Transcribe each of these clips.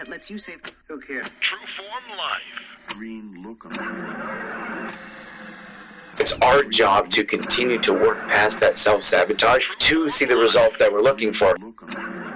that lets you save. Look here. True Form Life. Green look on It's our job to continue to work past that self sabotage to see the results that we're looking for. Look on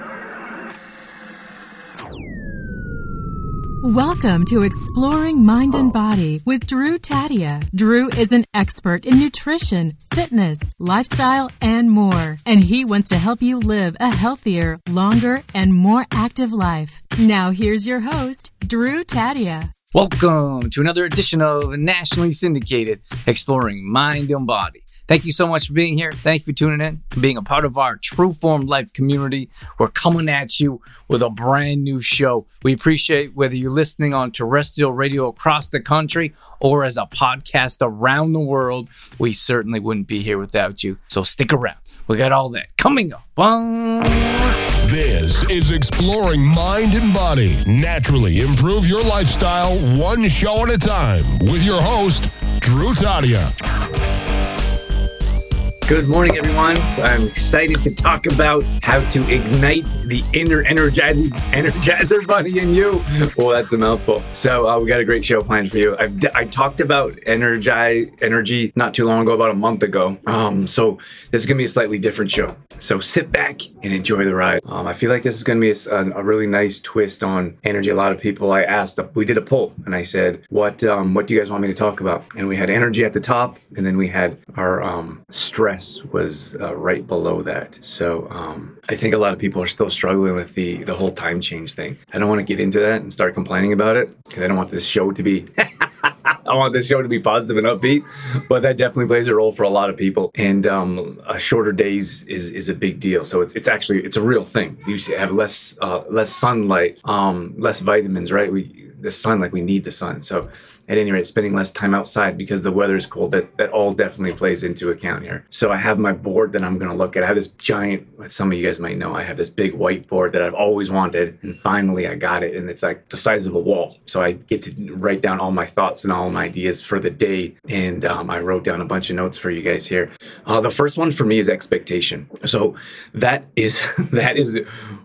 Welcome to Exploring Mind and Body with Drew Taddia. Drew is an expert in nutrition, fitness, lifestyle, and more. And he wants to help you live a healthier, longer, and more active life. Now, here's your host, Drew Taddia. Welcome to another edition of nationally syndicated Exploring Mind and Body. Thank you so much for being here. Thank you for tuning in and being a part of our True Form Life community. We're coming at you with a brand new show. We appreciate whether you're listening on terrestrial radio across the country or as a podcast around the world. We certainly wouldn't be here without you. So stick around. We got all that coming up. This is Exploring Mind and Body. Naturally improve your lifestyle one show at a time with your host, Drew Taddia. Good morning, everyone. I'm excited to talk about how to ignite the inner energizing energizer bunny in you. Well, that's a mouthful. So uh, we got a great show planned for you. I've, I talked about energize energy not too long ago, about a month ago. Um, so this is gonna be a slightly different show. So sit back and enjoy the ride. Um, I feel like this is gonna be a, a, really nice twist on energy. A lot of people I asked, we did a poll, and I said, "What um, what do you guys want me to talk about?" And we had energy at the top, and then we had our um, was uh, right below that. So um, I think a lot of people are still struggling with the the whole time change thing. I don't want to get into that and start complaining about it because I don't want this show to be. I want this show to be positive and upbeat, but that definitely plays a role for a lot of people. And um, a shorter days is is a big deal. So it's it's actually it's a real thing. You have less uh, less sunlight, um, less vitamins, right? We the sun like we need the sun. So at any rate, spending less time outside because the weather is cold. That that all definitely plays into account here. So I have my board that I'm going to look at. I have this giant. Some of you guys might know I have this big whiteboard that I've always wanted, and finally I got it, and it's like the size of a wall. So I get to write down all my thoughts and all my ideas for the day, and um, I wrote down a bunch of notes for you guys here. Uh, the first one for me is expectation. So that is that is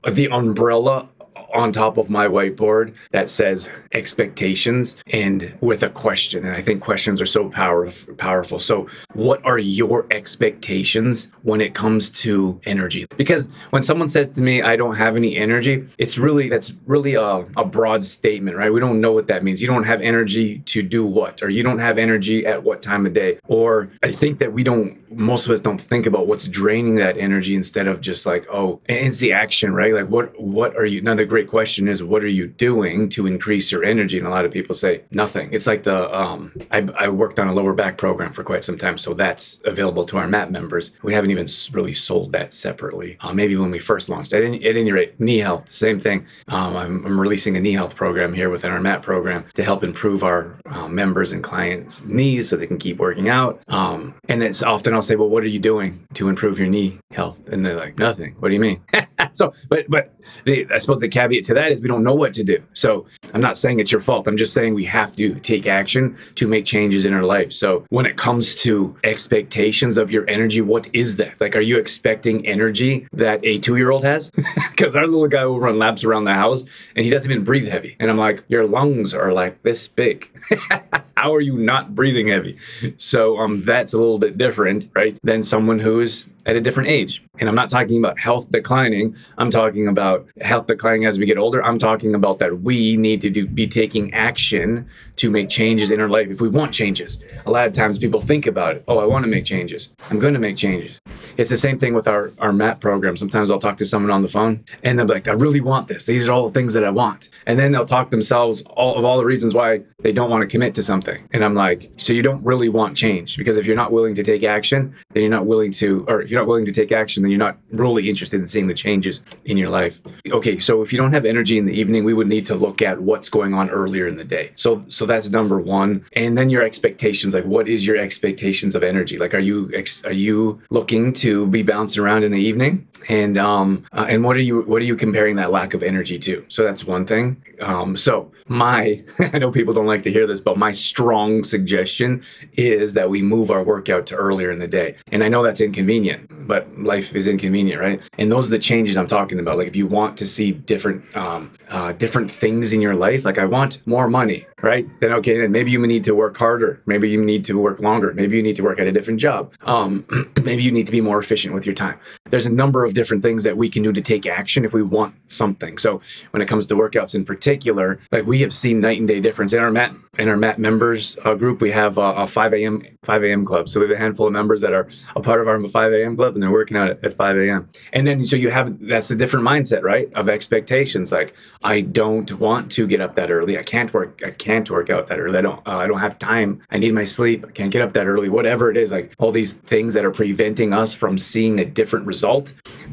the umbrella on top of my whiteboard that says expectations and with a question. And I think questions are so power, powerful. So, what are your expectations when it comes to energy? Because when someone says to me, I don't have any energy, it's really, that's really a, a broad statement, right? We don't know what that means. You don't have energy to do what? Or you don't have energy at what time of day? Or I think that we don't, most of us don't think about what's draining that energy instead of just like, oh, it's the action, right? Like, what, what are you, another great question is what are you doing to increase your energy? And a lot of people say nothing. It's like the um, I, I, worked on a lower back program for quite some time so that's available to our mat members. We haven't even really sold that separately uh, maybe when we first launched. At any, at any rate knee health same thing. Um, I'm, I'm, releasing a knee health program here within our mat program to help improve our uh, members and clients knees so they can keep working out. Um, and it's often i'll say well what are you doing to improve your knee health? And they're like nothing. What do you mean so but but the, i suppose the caveat to that is we don't know what to do. So I'm not saying it's your fault. I'm just saying we have to take action to make changes in our life. So when it comes to expectations of your energy, what is that? Like, are you expecting energy that a two year old has? Because our little guy will run laps around the house and he doesn't even breathe heavy. And I'm like, your lungs are like this big. How are you not breathing heavy? So um, that's a little bit different, right, than someone who's at a different age. And I'm not talking about health declining. I'm talking about health declining as we get older. I'm talking about that we need to do, be taking action to make changes in our life if we want changes. A lot of times people think about it. Oh, I want to make changes. I'm going to make changes. It's the same thing with our, our MAT program. Sometimes I'll talk to someone on the phone and they'll be like, I really want this. These are all the things that I want. And then they'll talk themselves all of all the reasons why they don't want to commit to something. And I'm like, so you don't really want change because if you're not willing to take action, then you're not willing to, or if you're not willing to take action, you're not really interested in seeing the changes in your life. Okay, so if you don't have energy in the evening, we would need to look at what's going on earlier in the day. So so that's number one. And then your expectations, like what is your expectations of energy? Like are you ex- are you looking to be bouncing around in the evening? And um uh, and what are you what are you comparing that lack of energy to? So that's one thing. Um so my I know people don't like to hear this, but my strong suggestion is that we move our workout to earlier in the day. And I know that's inconvenient but life is inconvenient, right? And those are the changes I'm talking about. Like if you want to see different um, uh, different things in your life, like I want more money, right? Then okay, then maybe you need to work harder. Maybe you need to work longer. Maybe you need to work at a different job. Um, maybe you need to be more efficient with your time. There's a number of different things that we can do to take action if we want something. So when it comes to workouts in particular, like we have seen night and day difference in our mat in our mat members uh, group. We have a, a 5 a.m. 5 a.m. club. So we have a handful of members that are a part of our 5 a.m. club and they're working out at, at 5 a.m. And then so you have that's a different mindset, right? Of expectations. Like I don't want to get up that early. I can't work. I can't work out that early. I don't. Uh, I don't have time. I need my sleep. I can't get up that early. Whatever it is, like all these things that are preventing us from seeing a different result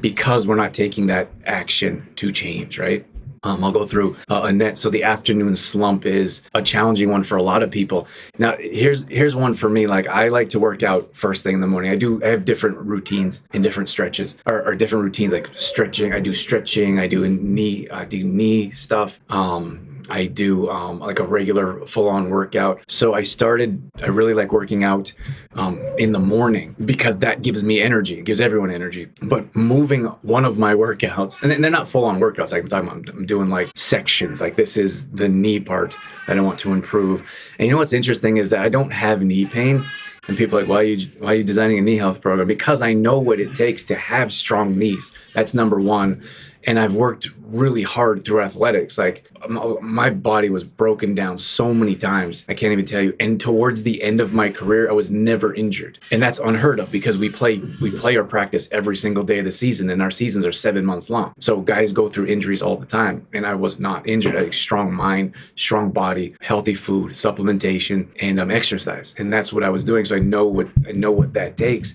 because we're not taking that action to change, right? Um, I'll go through uh, Annette. So the afternoon slump is a challenging one for a lot of people. Now, here's here's one for me. Like I like to work out first thing in the morning. I do. I have different routines and different stretches, or, or different routines like stretching. I do stretching. I do knee. I do knee stuff. Um, I do um, like a regular full on workout. So I started, I really like working out um, in the morning because that gives me energy, it gives everyone energy. But moving one of my workouts, and they're not full on workouts, like I'm talking about, I'm doing like sections, like this is the knee part that I want to improve. And you know what's interesting is that I don't have knee pain. And people are like, why are you why are you designing a knee health program? Because I know what it takes to have strong knees. That's number one and I've worked really hard through athletics. Like my body was broken down so many times. I can't even tell you. And towards the end of my career, I was never injured. And that's unheard of because we play we play our practice every single day of the season and our seasons are 7 months long. So guys go through injuries all the time and I was not injured. I had strong mind, strong body, healthy food, supplementation and um, exercise. And that's what I was doing. So I know what I know what that takes.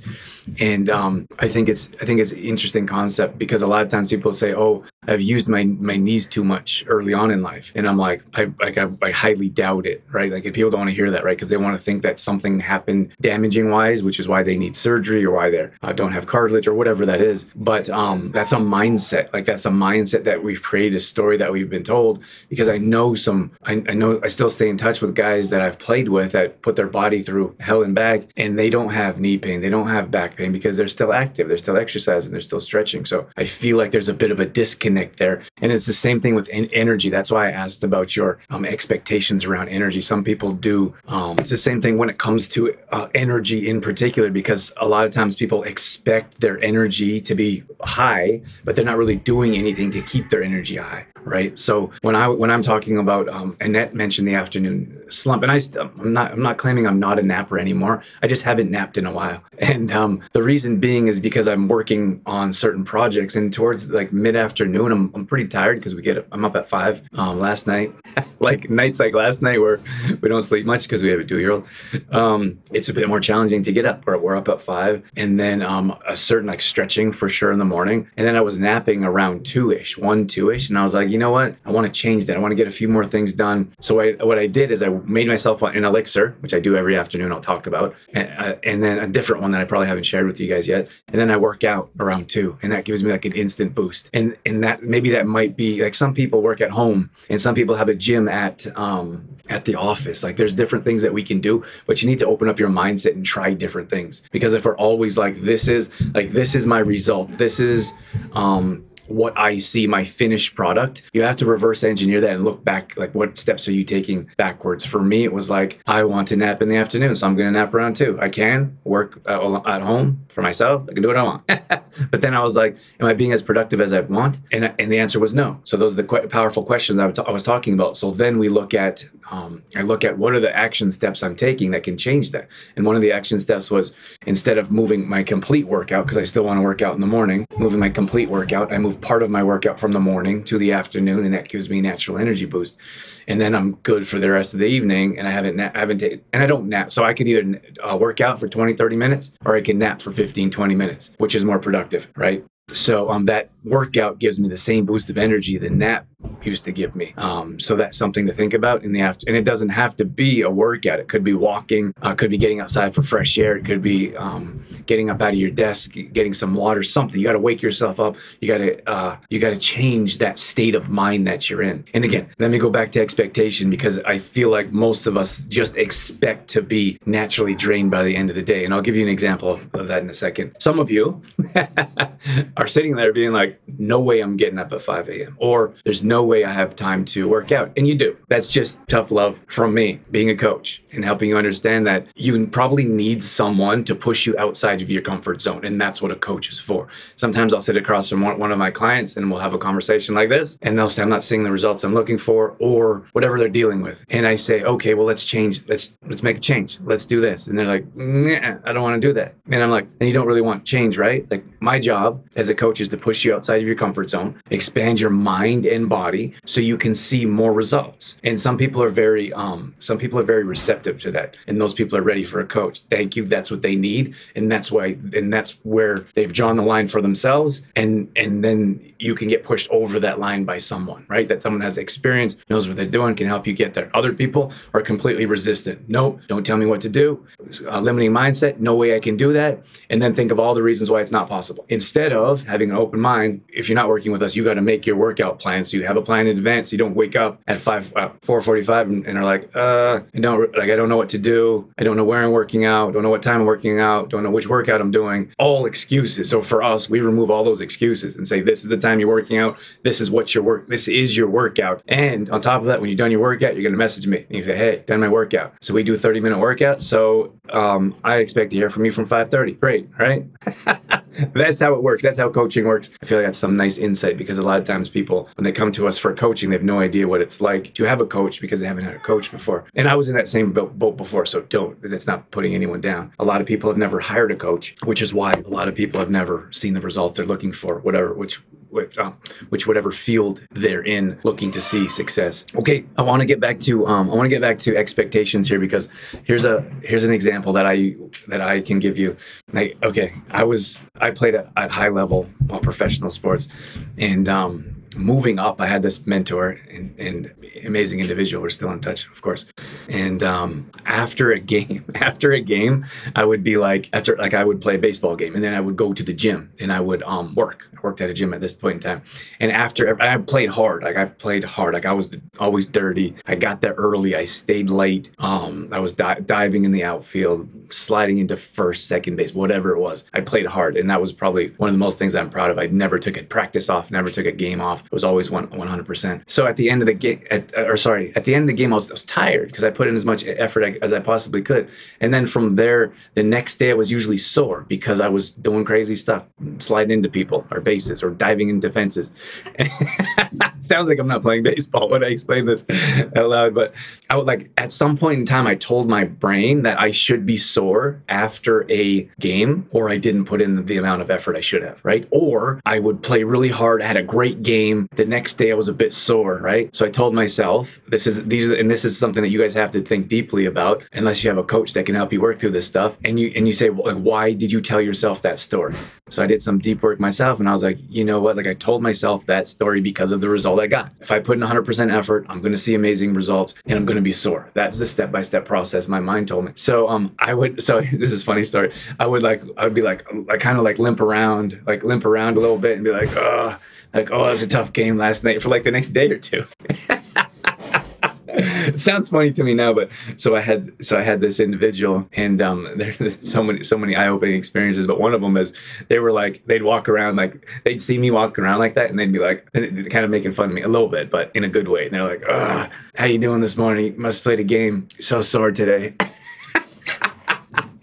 And um, I think it's I think it's an interesting concept because a lot of times people say, "Oh, I've used my my knees too much early on in life," and I'm like, I like I, I highly doubt it, right? Like if people don't want to hear that, right? Because they want to think that something happened damaging wise, which is why they need surgery or why they uh, don't have cartilage or whatever that is. But um, that's a mindset. Like that's a mindset that we've created, a story that we've been told. Because I know some, I, I know I still stay in touch with guys that I've played with that put their body through hell and back, and they don't have knee pain, they don't have back back pain because they're still active, they're still exercising, they're still stretching. So I feel like there's a bit of a disconnect there. And it's the same thing with energy. That's why I asked about your um, expectations around energy. Some people do. Um, it's the same thing when it comes to uh, energy in particular, because a lot of times people expect their energy to be high, but they're not really doing anything to keep their energy high right? So when I when I'm talking about um, Annette mentioned the afternoon slump, and I I'm not I'm not claiming I'm not a napper anymore. I just haven't napped in a while, and um, the reason being is because I'm working on certain projects, and towards like mid afternoon, I'm I'm pretty tired because we get I'm up at five um, last night, like nights like last night where we don't sleep much because we have a two year old. Um, it's a bit more challenging to get up. We're, we're up at five, and then um, a certain like stretching for sure in the morning, and then I was napping around two ish, one two ish, and I was like you know what? I want to change that. I want to get a few more things done. So I, what I did is I made myself an elixir, which I do every afternoon. I'll talk about, and, uh, and then a different one that I probably haven't shared with you guys yet. And then I work out around two, and that gives me like an instant boost. And and that maybe that might be like some people work at home, and some people have a gym at um, at the office. Like there's different things that we can do, but you need to open up your mindset and try different things. Because if we're always like this is like this is my result, this is um what I see, my finished product, you have to reverse engineer that and look back. Like, what steps are you taking backwards? For me, it was like, I want to nap in the afternoon, so I'm going to nap around two. I can work uh, at home for myself. I can do what I want. but then I was like, am I being as productive as I want? And, and the answer was no. So those are the qu- powerful questions I, I was talking about. So then we look at, um, I look at what are the action steps I'm taking that can change that. And one of the action steps was instead of moving my complete workout, because I still want to work out in the morning, moving my complete workout, I move part of my workout from the morning to the afternoon, and that gives me natural energy boost. And then I'm good for the rest of the evening, and I haven't na- I haven't and I don't nap, so I could either uh, work out for 20, 30 minutes, or I can nap for 15, 20 minutes, which is more productive, right? So um, that workout gives me the same boost of energy the nap used to give me. Um, so that's something to think about in the after. And it doesn't have to be a workout. It could be walking. Uh, could be getting outside for fresh air. It could be um, getting up out of your desk, getting some water, something. You got to wake yourself up. You got to uh, you got to change that state of mind that you're in. And again, let me go back to expectation because I feel like most of us just expect to be naturally drained by the end of the day. And I'll give you an example of that in a second. Some of you are sitting there being like, no way I'm getting up at 5 a.m. or there's no way I have time to work out. And you do. That's just tough love from me being a coach and helping you understand that you probably need someone to push you outside of your comfort zone. And that's what a coach is for. Sometimes I'll sit across from one, of my clients and we'll have a conversation like this and they'll say, I'm not seeing the results I'm looking for or whatever they're dealing with. And I say, okay, well, let's change. Let's, let's make a change. Let's do this. And they're like, I don't want to do that. And I'm like, and you don't really want change, right? Like my job as a coach is to push you outside of your comfort zone, expand your mind and body so you can see more results. And some people are very, um, some people are very receptive to that. And those people are ready for a coach. Thank you. That's what they need. And that's why, and that's where they've drawn the line for themselves. And, and then you can get pushed over that line by someone, right? That someone has experience, knows what they're doing, can help you get there. Other people are completely resistant. No, don't tell me what to do. A limiting mindset. No way I can do that. And then think of all the reasons why it's not possible. Instead of having an open mind, if you're not working with us, you got to make your workout plan. So you have a plan in advance. So You don't wake up at five, uh, four forty-five, and, and are like, uh, I don't like, I don't know what to do. I don't know where I'm working out. Don't know what time I'm working out. Don't know which workout I'm doing. All excuses. So for us, we remove all those excuses and say, this is the time you're working out. This is what your work. This is your workout. And on top of that, when you're done your workout, you're gonna message me and you say, hey, done my workout. So we do a 30 minute workout. So um, I expect to hear from you from 5:30. Great, right? that's how it works. That's how coaching works. I feel like that's some nice insight because a lot of times people, when they come to us for coaching, they have no idea what it's like to have a coach because they haven't had a coach before. And I was in that same boat before, so don't. That's not putting anyone down. A lot of people have never hired a coach, which is why a lot of people have never seen the results they're looking for, whatever, which with um, which whatever field they're in looking to see success. Okay i want to get back to um, i want to get back to expectations here because here's a here's an example that i that i can give you. Like okay i was i played at, at high level uh, professional sports and um moving up, I had this mentor and, and, amazing individual. We're still in touch, of course. And um, after a game, after a game, I would be like, after like I would play a baseball game, and then I would go to the gym and I would um, work. I worked at a gym at this point in time. And after I played hard, like I played hard, like I was always dirty. I got there early. I stayed late. Um, I was di- diving in the outfield, sliding into first, second base, whatever it was. I played hard, and that was probably one of the most things I'm proud of. I never took a practice off, never took a game off. It was always 100%. So at the end of the game, uh, or sorry, at the end of the game, I was, I was tired because I put in as much effort as I possibly could. And then from there, the next day I was usually sore because I was doing crazy stuff, sliding into people or bases or diving into fences. Sounds like I'm not playing baseball when I explain this out loud, but I would like at some point in time, I told my brain that I should be sore after a game or I didn't put in the amount of effort I should have, right? Or I would play really hard, I had a great game. The next day I was a bit sore, right? So I told myself, this is these and this is something that you guys have to think deeply about unless you have a coach that can help you work through this stuff. And you and you say, well, like, why did you tell yourself that story? So I did some deep work myself and I was like, you know what? Like I told myself that story because of the result I got. If I put in 100% effort, I'm going to see amazing results and I'm going to be sore. That's the step by step process my mind told me. So um, I would. So this is funny story. I would like I would be like I kind of like limp around, like limp around a little bit and be like, oh, like oh, it was a tough game last night for like the next day or two. it sounds funny to me now, but so I had so I had this individual, and um, there's so many so many eye opening experiences. But one of them is they were like they'd walk around like they'd see me walking around like that, and they'd be like kind of making fun of me a little bit, but in a good way. And they're like, "Ah, how you doing this morning? Must have played a game. So sore today."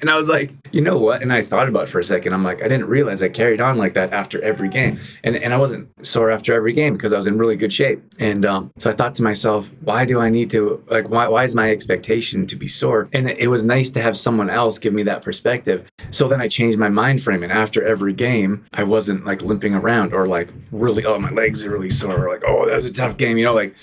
And I was like, you know what? And I thought about it for a second. I'm like, I didn't realize I carried on like that after every game. And and I wasn't sore after every game because I was in really good shape. And um, so I thought to myself, why do I need to like why why is my expectation to be sore? And it was nice to have someone else give me that perspective. So then I changed my mind frame. And after every game, I wasn't like limping around or like really, oh my legs are really sore, or like, oh, that was a tough game. You know, like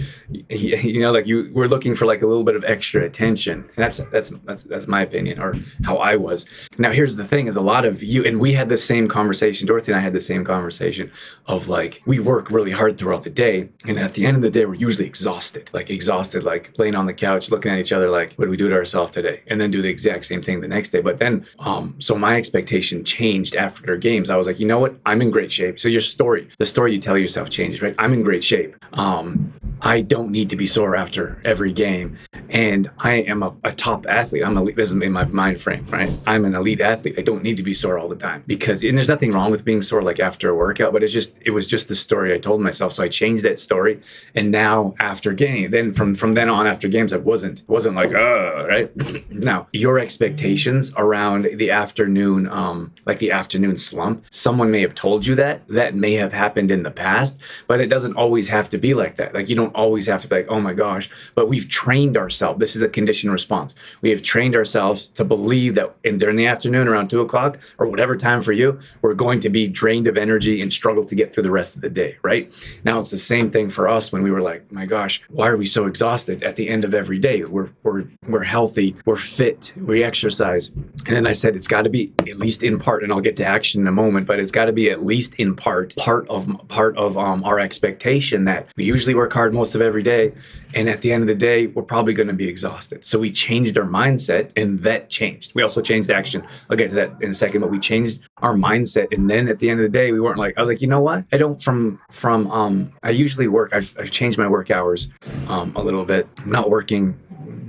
you know, like you we're looking for like a little bit of extra attention. And that's that's that's that's my opinion or how I was. Now, here's the thing: is a lot of you, and we had the same conversation. Dorothy and I had the same conversation of like we work really hard throughout the day, and at the end of the day, we're usually exhausted, like exhausted, like laying on the couch, looking at each other, like, what do we do to ourselves today? And then do the exact same thing the next day. But then, um, so my expectation changed after games. I was like, you know what? I'm in great shape. So your story, the story you tell yourself changes, right? I'm in great shape. Um, I don't need to be sore after every game. And I am a, a top athlete. I'm a This is in my mind frame, right? I'm an elite athlete. I don't need to be sore all the time because, and there's nothing wrong with being sore like after a workout, but it's just, it was just the story I told myself. So I changed that story. And now after game, then from, from then on after games, I wasn't, wasn't like, uh, right? now your expectations around the afternoon, um, like the afternoon slump, someone may have told you that, that may have happened in the past, but it doesn't always have to be like that. Like you don't always have to be like, oh my gosh, but we've trained ourselves. This is a conditioned response. We have trained ourselves to believe that in during the afternoon around two o'clock or whatever time for you, we're going to be drained of energy and struggle to get through the rest of the day, right? Now it's the same thing for us when we were like, my gosh, why are we so exhausted at the end of every day? We're we're we're healthy, we're fit, we exercise. And then I said it's got to be at least in part, and I'll get to action in a moment, but it's got to be at least in part part of part of um, our expectation that we usually work hard most of every day, and at the end of the day, we're probably going to be exhausted. So we changed our mindset, and that changed. We also changed action. I'll get to that in a second, but we changed our mindset, and then at the end of the day, we weren't like I was like, you know what? I don't from from um I usually work. I've I've changed my work hours um a little bit. I'm not working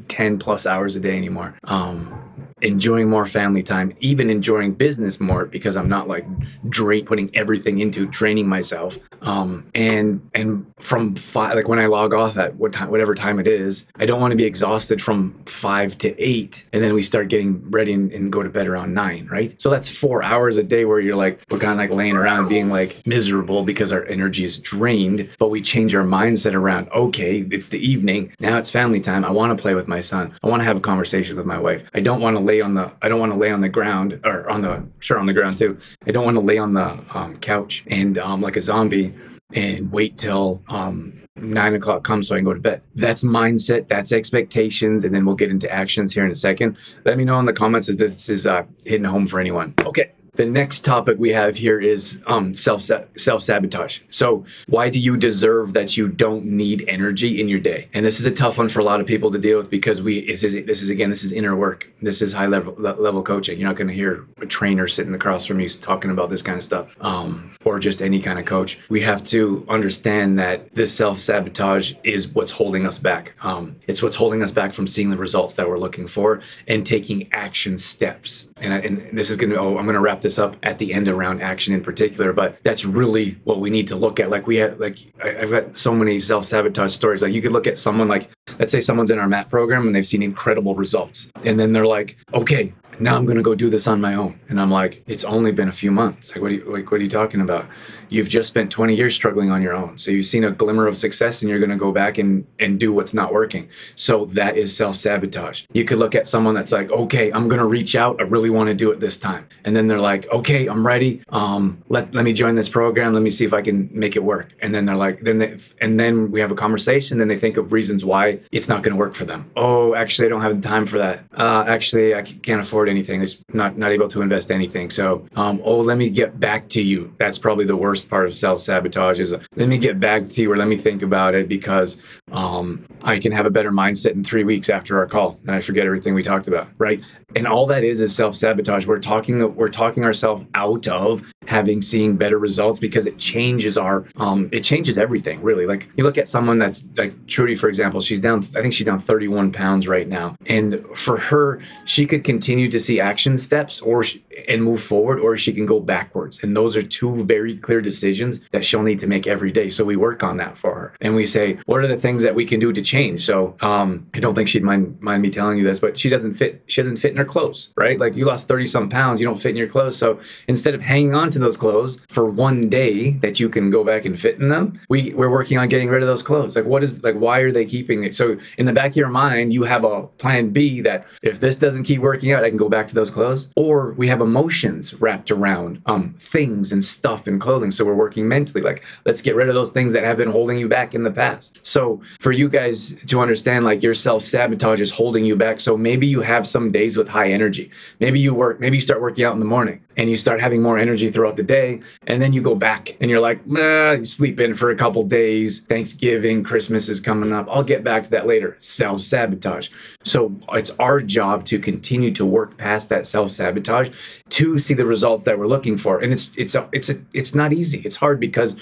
10 plus hours a day anymore. Um, enjoying more family time, even enjoying business more because I'm not like drain putting everything into draining myself. Um, and and from five, like when I log off at what time, whatever time it is, I don't want to be exhausted from five to eight, and then we start getting ready and, and go to bed around nine, right? So that's four hours a day where you're like we're kind of like laying around being like miserable because our energy is drained, but we change our mindset around. Okay, it's the evening now. It's family time. I want to play with my son. I want to have a conversation with my wife. I don't want to lay on the I don't want to lay on the ground or on the sure on the ground too. I don't want to lay on the um, couch and um, like a zombie and wait till um, nine o'clock comes so I can go to bed. That's mindset, that's expectations, and then we'll get into actions here in a second. Let me know in the comments if this is uh, hitting home for anyone. Okay. The next topic we have here is um, self self sabotage. So, why do you deserve that you don't need energy in your day? And this is a tough one for a lot of people to deal with because we this is this is again this is inner work. This is high level level coaching. You're not going to hear a trainer sitting across from you talking about this kind of stuff, um, or just any kind of coach. We have to understand that this self sabotage is what's holding us back. Um, it's what's holding us back from seeing the results that we're looking for and taking action steps. And, and this is going to oh I'm going to wrap this up at the end around action in particular, but that's really what we need to look at. Like we have, like I've got so many self sabotage stories. Like you could look at someone like, let's say someone's in our MAT program and they've seen incredible results, and then they're like, okay, now I'm going to go do this on my own. And I'm like, it's only been a few months. Like, what are you, like, what are you talking about? You've just spent 20 years struggling on your own. So you've seen a glimmer of success and you're going to go back and, and do what's not working. So that is self sabotage. You could look at someone that's like, okay, I'm going to reach out. I really want to do it this time. And then they're like, okay, I'm ready. Um, let, let me join this program. Let me see if I can make it work. And then they're like, then they, and then we have a conversation. Then they think of reasons why it's not going to work for them. Oh, actually, I don't have the time for that. Uh, actually, I can't afford anything. It's not, not able to invest anything. So, um, oh, let me get back to you. That's probably the worst part of self sabotage is let me get back to you or let me think about it because um, I can have a better mindset in three weeks after our call and I forget everything we talked about, right? And all that is is self sabotage. We're talking we're talking ourselves out of having seeing better results because it changes our um, it changes everything really. Like you look at someone that's like Trudy, for example, she's down I think she's down 31 pounds right now, and for her, she could continue to see action steps or and move forward, or she can go backwards. And those are two very clear decisions that she'll need to make every day. So we work on that for her, and we say, what are the things that we can do to change? So um, I don't think she'd mind mind me telling you this, but she doesn't fit. She doesn't fit in her clothes, right? Like you lost 30 some pounds, you don't fit in your clothes. So instead of hanging on to those clothes for one day that you can go back and fit in them, we we're working on getting rid of those clothes. Like what is like why are they keeping it? So in the back of your mind, you have a plan B that if this doesn't keep working out, I can go back to those clothes, or we have a emotions wrapped around um, things and stuff and clothing. So we're working mentally. Like, let's get rid of those things that have been holding you back in the past. So for you guys to understand, like your self sabotage is holding you back. So maybe you have some days with high energy. Maybe you work, maybe you start working out in the morning and you start having more energy throughout the day. And then you go back and you're like, nah, you sleep in for a couple days. Thanksgiving, Christmas is coming up. I'll get back to that later. Self sabotage. So it's our job to continue to work past that self sabotage to see the results that we're looking for. And it's it's a, it's a, it's not easy. It's hard because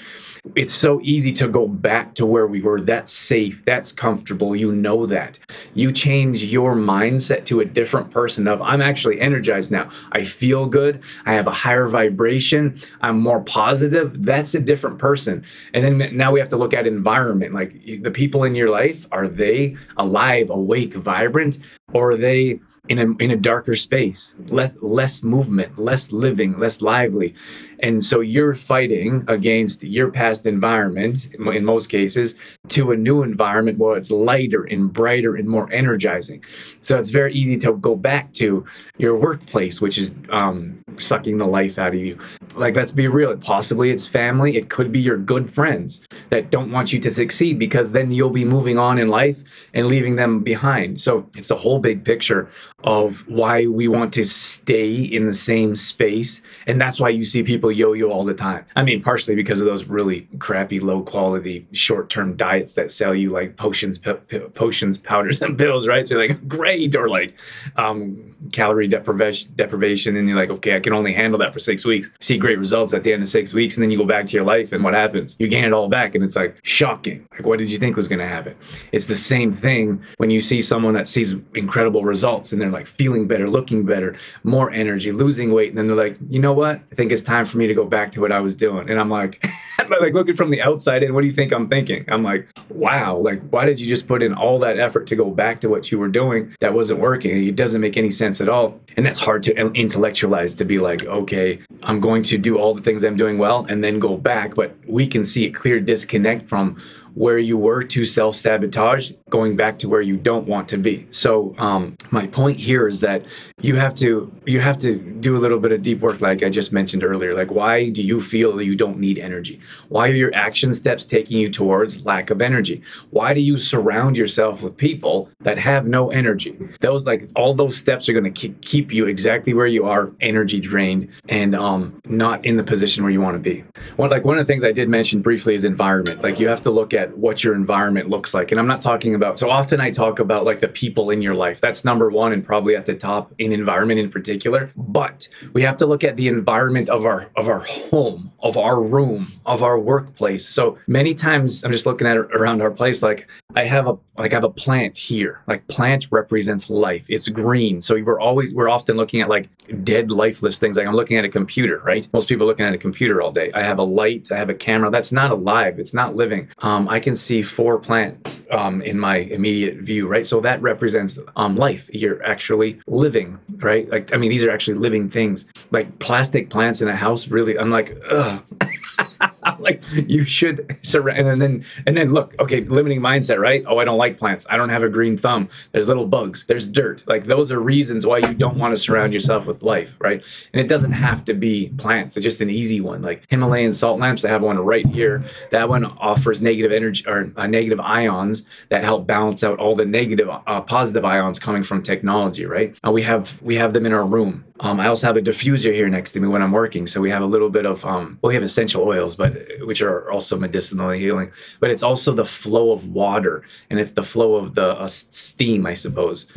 it's so easy to go back to where we were. That's safe. That's comfortable. You know that. You change your mindset to a different person of I'm actually energized now. I feel good. I have a higher vibration. I'm more positive. That's a different person. And then now we have to look at environment. Like the people in your life, are they alive, awake, vibrant, or are they in a in a darker space, less less movement, less living, less lively. And so you're fighting against your past environment, in most cases, to a new environment where it's lighter and brighter and more energizing. So it's very easy to go back to your workplace, which is um, sucking the life out of you. Like, let's be real. Possibly it's family. It could be your good friends that don't want you to succeed because then you'll be moving on in life and leaving them behind. So it's a whole big picture of why we want to stay in the same space. And that's why you see people yo-yo all the time. I mean, partially because of those really crappy, low-quality, short-term diets that sell you like potions, p- p- potions, powders, and pills, right? So you're like, great, or like um, calorie deprivation, deprivation, and you're like, okay, I can only handle that for six weeks. See great results at the end of six weeks, and then you go back to your life, and what happens? You gain it all back, and it's like shocking. Like, what did you think was going to happen? It's the same thing when you see someone that sees incredible results, and they're like feeling better, looking better, more energy, losing weight, and then they're like, you know what? I think it's time for me to go back to what I was doing. And I'm like, like looking from the outside in, what do you think I'm thinking? I'm like, wow, like why did you just put in all that effort to go back to what you were doing that wasn't working? It doesn't make any sense at all. And that's hard to intellectualize to be like, okay, I'm going to do all the things I'm doing well and then go back. But we can see a clear disconnect from where you were to self sabotage, going back to where you don't want to be. So um, my point here is that you have to you have to do a little bit of deep work, like I just mentioned earlier. Like, why do you feel you don't need energy? Why are your action steps taking you towards lack of energy? Why do you surround yourself with people that have no energy? Those like all those steps are going to keep you exactly where you are, energy drained, and um, not in the position where you want to be. One like one of the things I did mention briefly is environment. Like you have to look at at what your environment looks like. And I'm not talking about, so often I talk about like the people in your life. That's number one and probably at the top in environment in particular. But we have to look at the environment of our, of our home, of our room, of our workplace. So many times I'm just looking at around our place, like I have a, like I have a plant here, like plant represents life. It's green. So we're always, we're often looking at like dead, lifeless things. Like I'm looking at a computer, right? Most people are looking at a computer all day. I have a light, I have a camera. That's not alive. It's not living. Um, I can see four plants um, in my immediate view, right? So that represents um, life. You're actually living, right? Like, I mean, these are actually living things. Like plastic plants in a house, really, I'm like, ugh. like you should surround and then and then look okay limiting mindset right? Oh i don't like plants. I don't have a green thumb. There's little bugs. There's dirt. Like those are reasons why you don't want to surround yourself with life right? And it doesn't have to be plants. It's just an easy one. Like himalayan salt lamps i have one right here. That one offers negative energy or uh, negative ions that help balance out all the negative uh, positive ions coming from technology right? Uh, we have we have them in our room. Um, I also have a diffuser here next to me when I'm working. So we have a little bit of, um, well, we have essential oils, but which are also medicinally healing. But it's also the flow of water and it's the flow of the uh, steam, I suppose.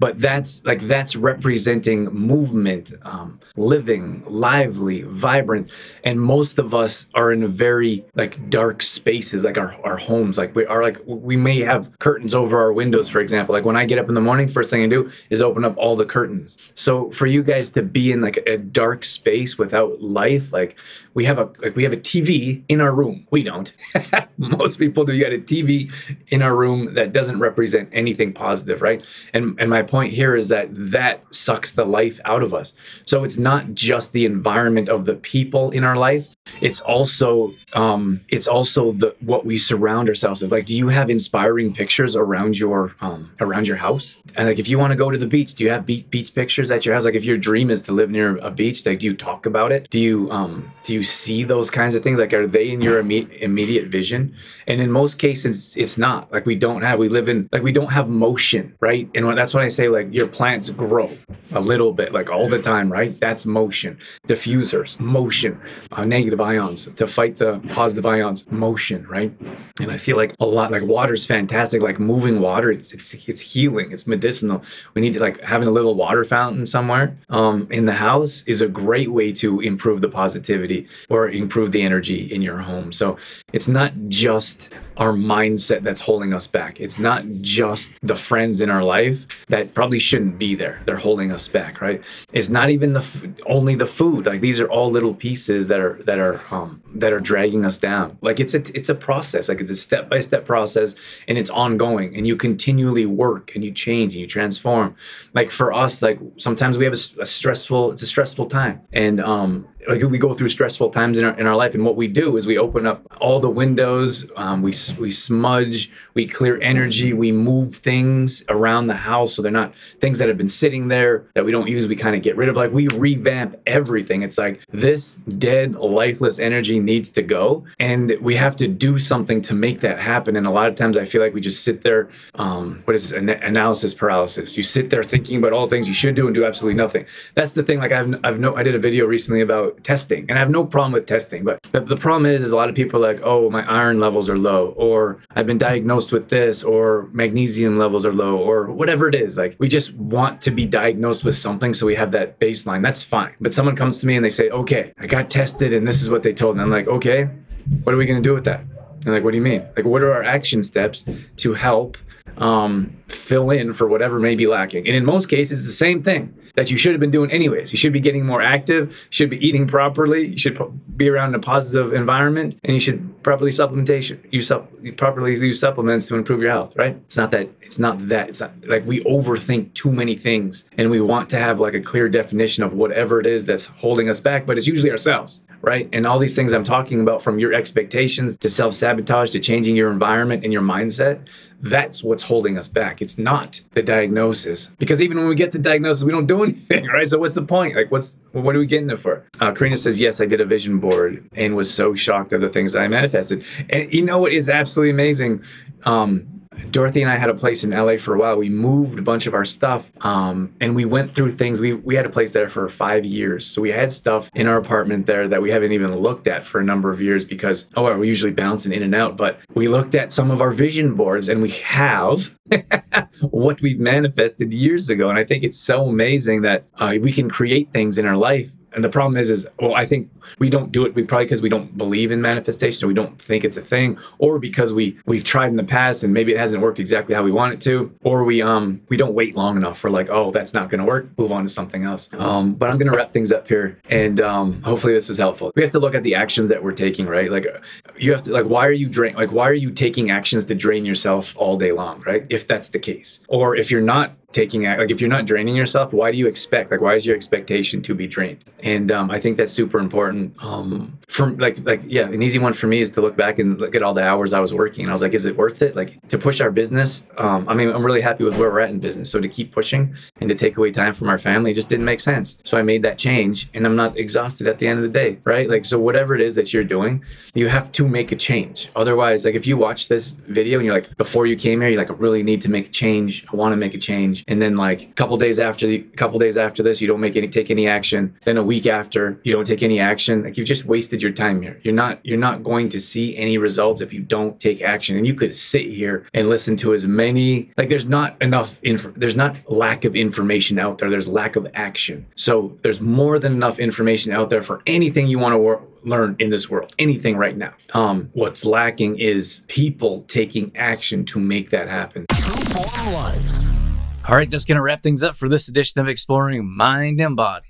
But that's like that's representing movement, um, living, lively, vibrant. And most of us are in very like dark spaces, like our, our homes. Like we are like we may have curtains over our windows, for example. Like when I get up in the morning, first thing I do is open up all the curtains. So for you guys to be in like a dark space without life, like we have a like we have a TV in our room. We don't. most people do. You got a TV in our room that doesn't represent anything positive, right? And and my point here is that that sucks the life out of us. So it's not just the environment of the people in our life, it's also um, it's also the what we surround ourselves with. Like, do you have inspiring pictures around your um, around your house? And like, if you want to go to the beach, do you have beach, beach pictures at your house? Like, if your dream is to live near a beach, like, do you talk about it? Do you um, do you see those kinds of things? Like, are they in your imme- immediate vision? And in most cases, it's not. Like, we don't have. We live in like we don't have motion, right? And when, that's when I say like your plants grow a little bit, like all the time, right? That's motion. Diffusers, motion. Uh, negative ions to fight the positive ions, motion, right? And I feel like a lot like water's fantastic. Like moving water, it's it's it's healing. It's medicinal. We need to like having a little water fountain somewhere um, in the house is a great way to improve the positivity or improve the energy in your home. So it's not just our mindset that's holding us back. It's not just the friends in our life that probably shouldn't be there. They're holding us back, right? It's not even the only the food. Like these are all little pieces that are that are um, that are dragging us down. Like it's a it's a process. Like it's a step by step process, and it's ongoing. And you continually work and you change and you transform. Like for us, like sometimes we have a, a stressful. It's a stressful time, and um, like we go through stressful times in our, in our life. And what we do is we open up all the windows um, we, we smudge we clear energy we move things around the house so they're not things that have been sitting there that we don't use. We kind of get rid of like we revamp everything. It's like this dead lifeless energy needs to go. And we have to do something to make that happen. And a lot of times i feel like we just sit there um, what is this? An- analysis paralysis. You sit there thinking about all things you should do and do absolutely nothing. That's the thing like i've, I've no i did a video recently about testing and i have no problem with testing but the, the problem is is a lot of people are like oh my iron levels are low or i've been diagnosed with this or magnesium levels are low or whatever it is. Like we just want to be diagnosed with something so we have that baseline. That's fine. But someone comes to me and they say okay i got tested and this is what they told me. I'm like okay what are we going to do with that? And like what do you mean? Like what are our action steps to help um, fill in for whatever may be lacking. And in most cases, it's the same thing that you should have been doing anyways. You should be getting more active, should be eating properly, you should be around a positive environment, and you should properly supplementation. You sup- properly use supplements to improve your health, right? It's not that it's not that it's not like we overthink too many things and we want to have like a clear definition of whatever it is that's holding us back, but it's usually ourselves, right? And all these things I'm talking about from your expectations to self-sabotage to changing your environment and your mindset, that's what's holding us back. It's not the diagnosis. Because even when we get the diagnosis, we don't do anything, right? So what's the point? Like, what's what are we getting it for? Uh, Karina says, yes, I did a vision board and was so shocked of the things I manifested. And you know what is absolutely amazing? Um, Dorothy and I had a place in LA for a while. We moved a bunch of our stuff, um, and we went through things. We we had a place there for five years, so we had stuff in our apartment there that we haven't even looked at for a number of years because oh, well, we're usually bouncing in and out. But we looked at some of our vision boards, and we have what we've manifested years ago. And I think it's so amazing that uh, we can create things in our life and the problem is is well i think we don't do it we probably because we don't believe in manifestation or we don't think it's a thing or because we we've tried in the past and maybe it hasn't worked exactly how we want it to or we um we don't wait long enough. For like oh that's not going to work move on to something else. Um but i'm going to wrap things up here and um hopefully this is helpful. We have to look at the actions that we're taking right? Like you have to like why are you drain like why are you taking actions to drain yourself all day long right? If that's the case. Or if you're not taking like if you're not draining yourself why do you expect like why is your expectation to be drained? And um, i think that's super important um from like like yeah an easy one for me is to look back and look at all the hours i was working. And i was like is it worth it? Like to push our business um i mean i'm really happy with where we're at in business. So to keep pushing and to take away time from our family just didn't make sense. So i made that change and i'm not exhausted at the end of the day right? Like so whatever it is that you're doing you have to make a change. Otherwise like if you watch this video and you're like before you came here you're like i really need to make a change. I want to make a change and then like a couple days after the couple days after this you don't make any take any action. Then a week after you don't take any action. Like you've just wasted your time here. You're not you're not going to see any results if you don't take action. And you could sit here and listen to as many like there's not enough info there's not lack of information out there. There's lack of action. So there's more than enough information out there for anything you want to work learn in this world. Anything right now. Um, what's lacking is people taking action to make that happen. All right, that's going to wrap things up for this edition of Exploring Mind and Body.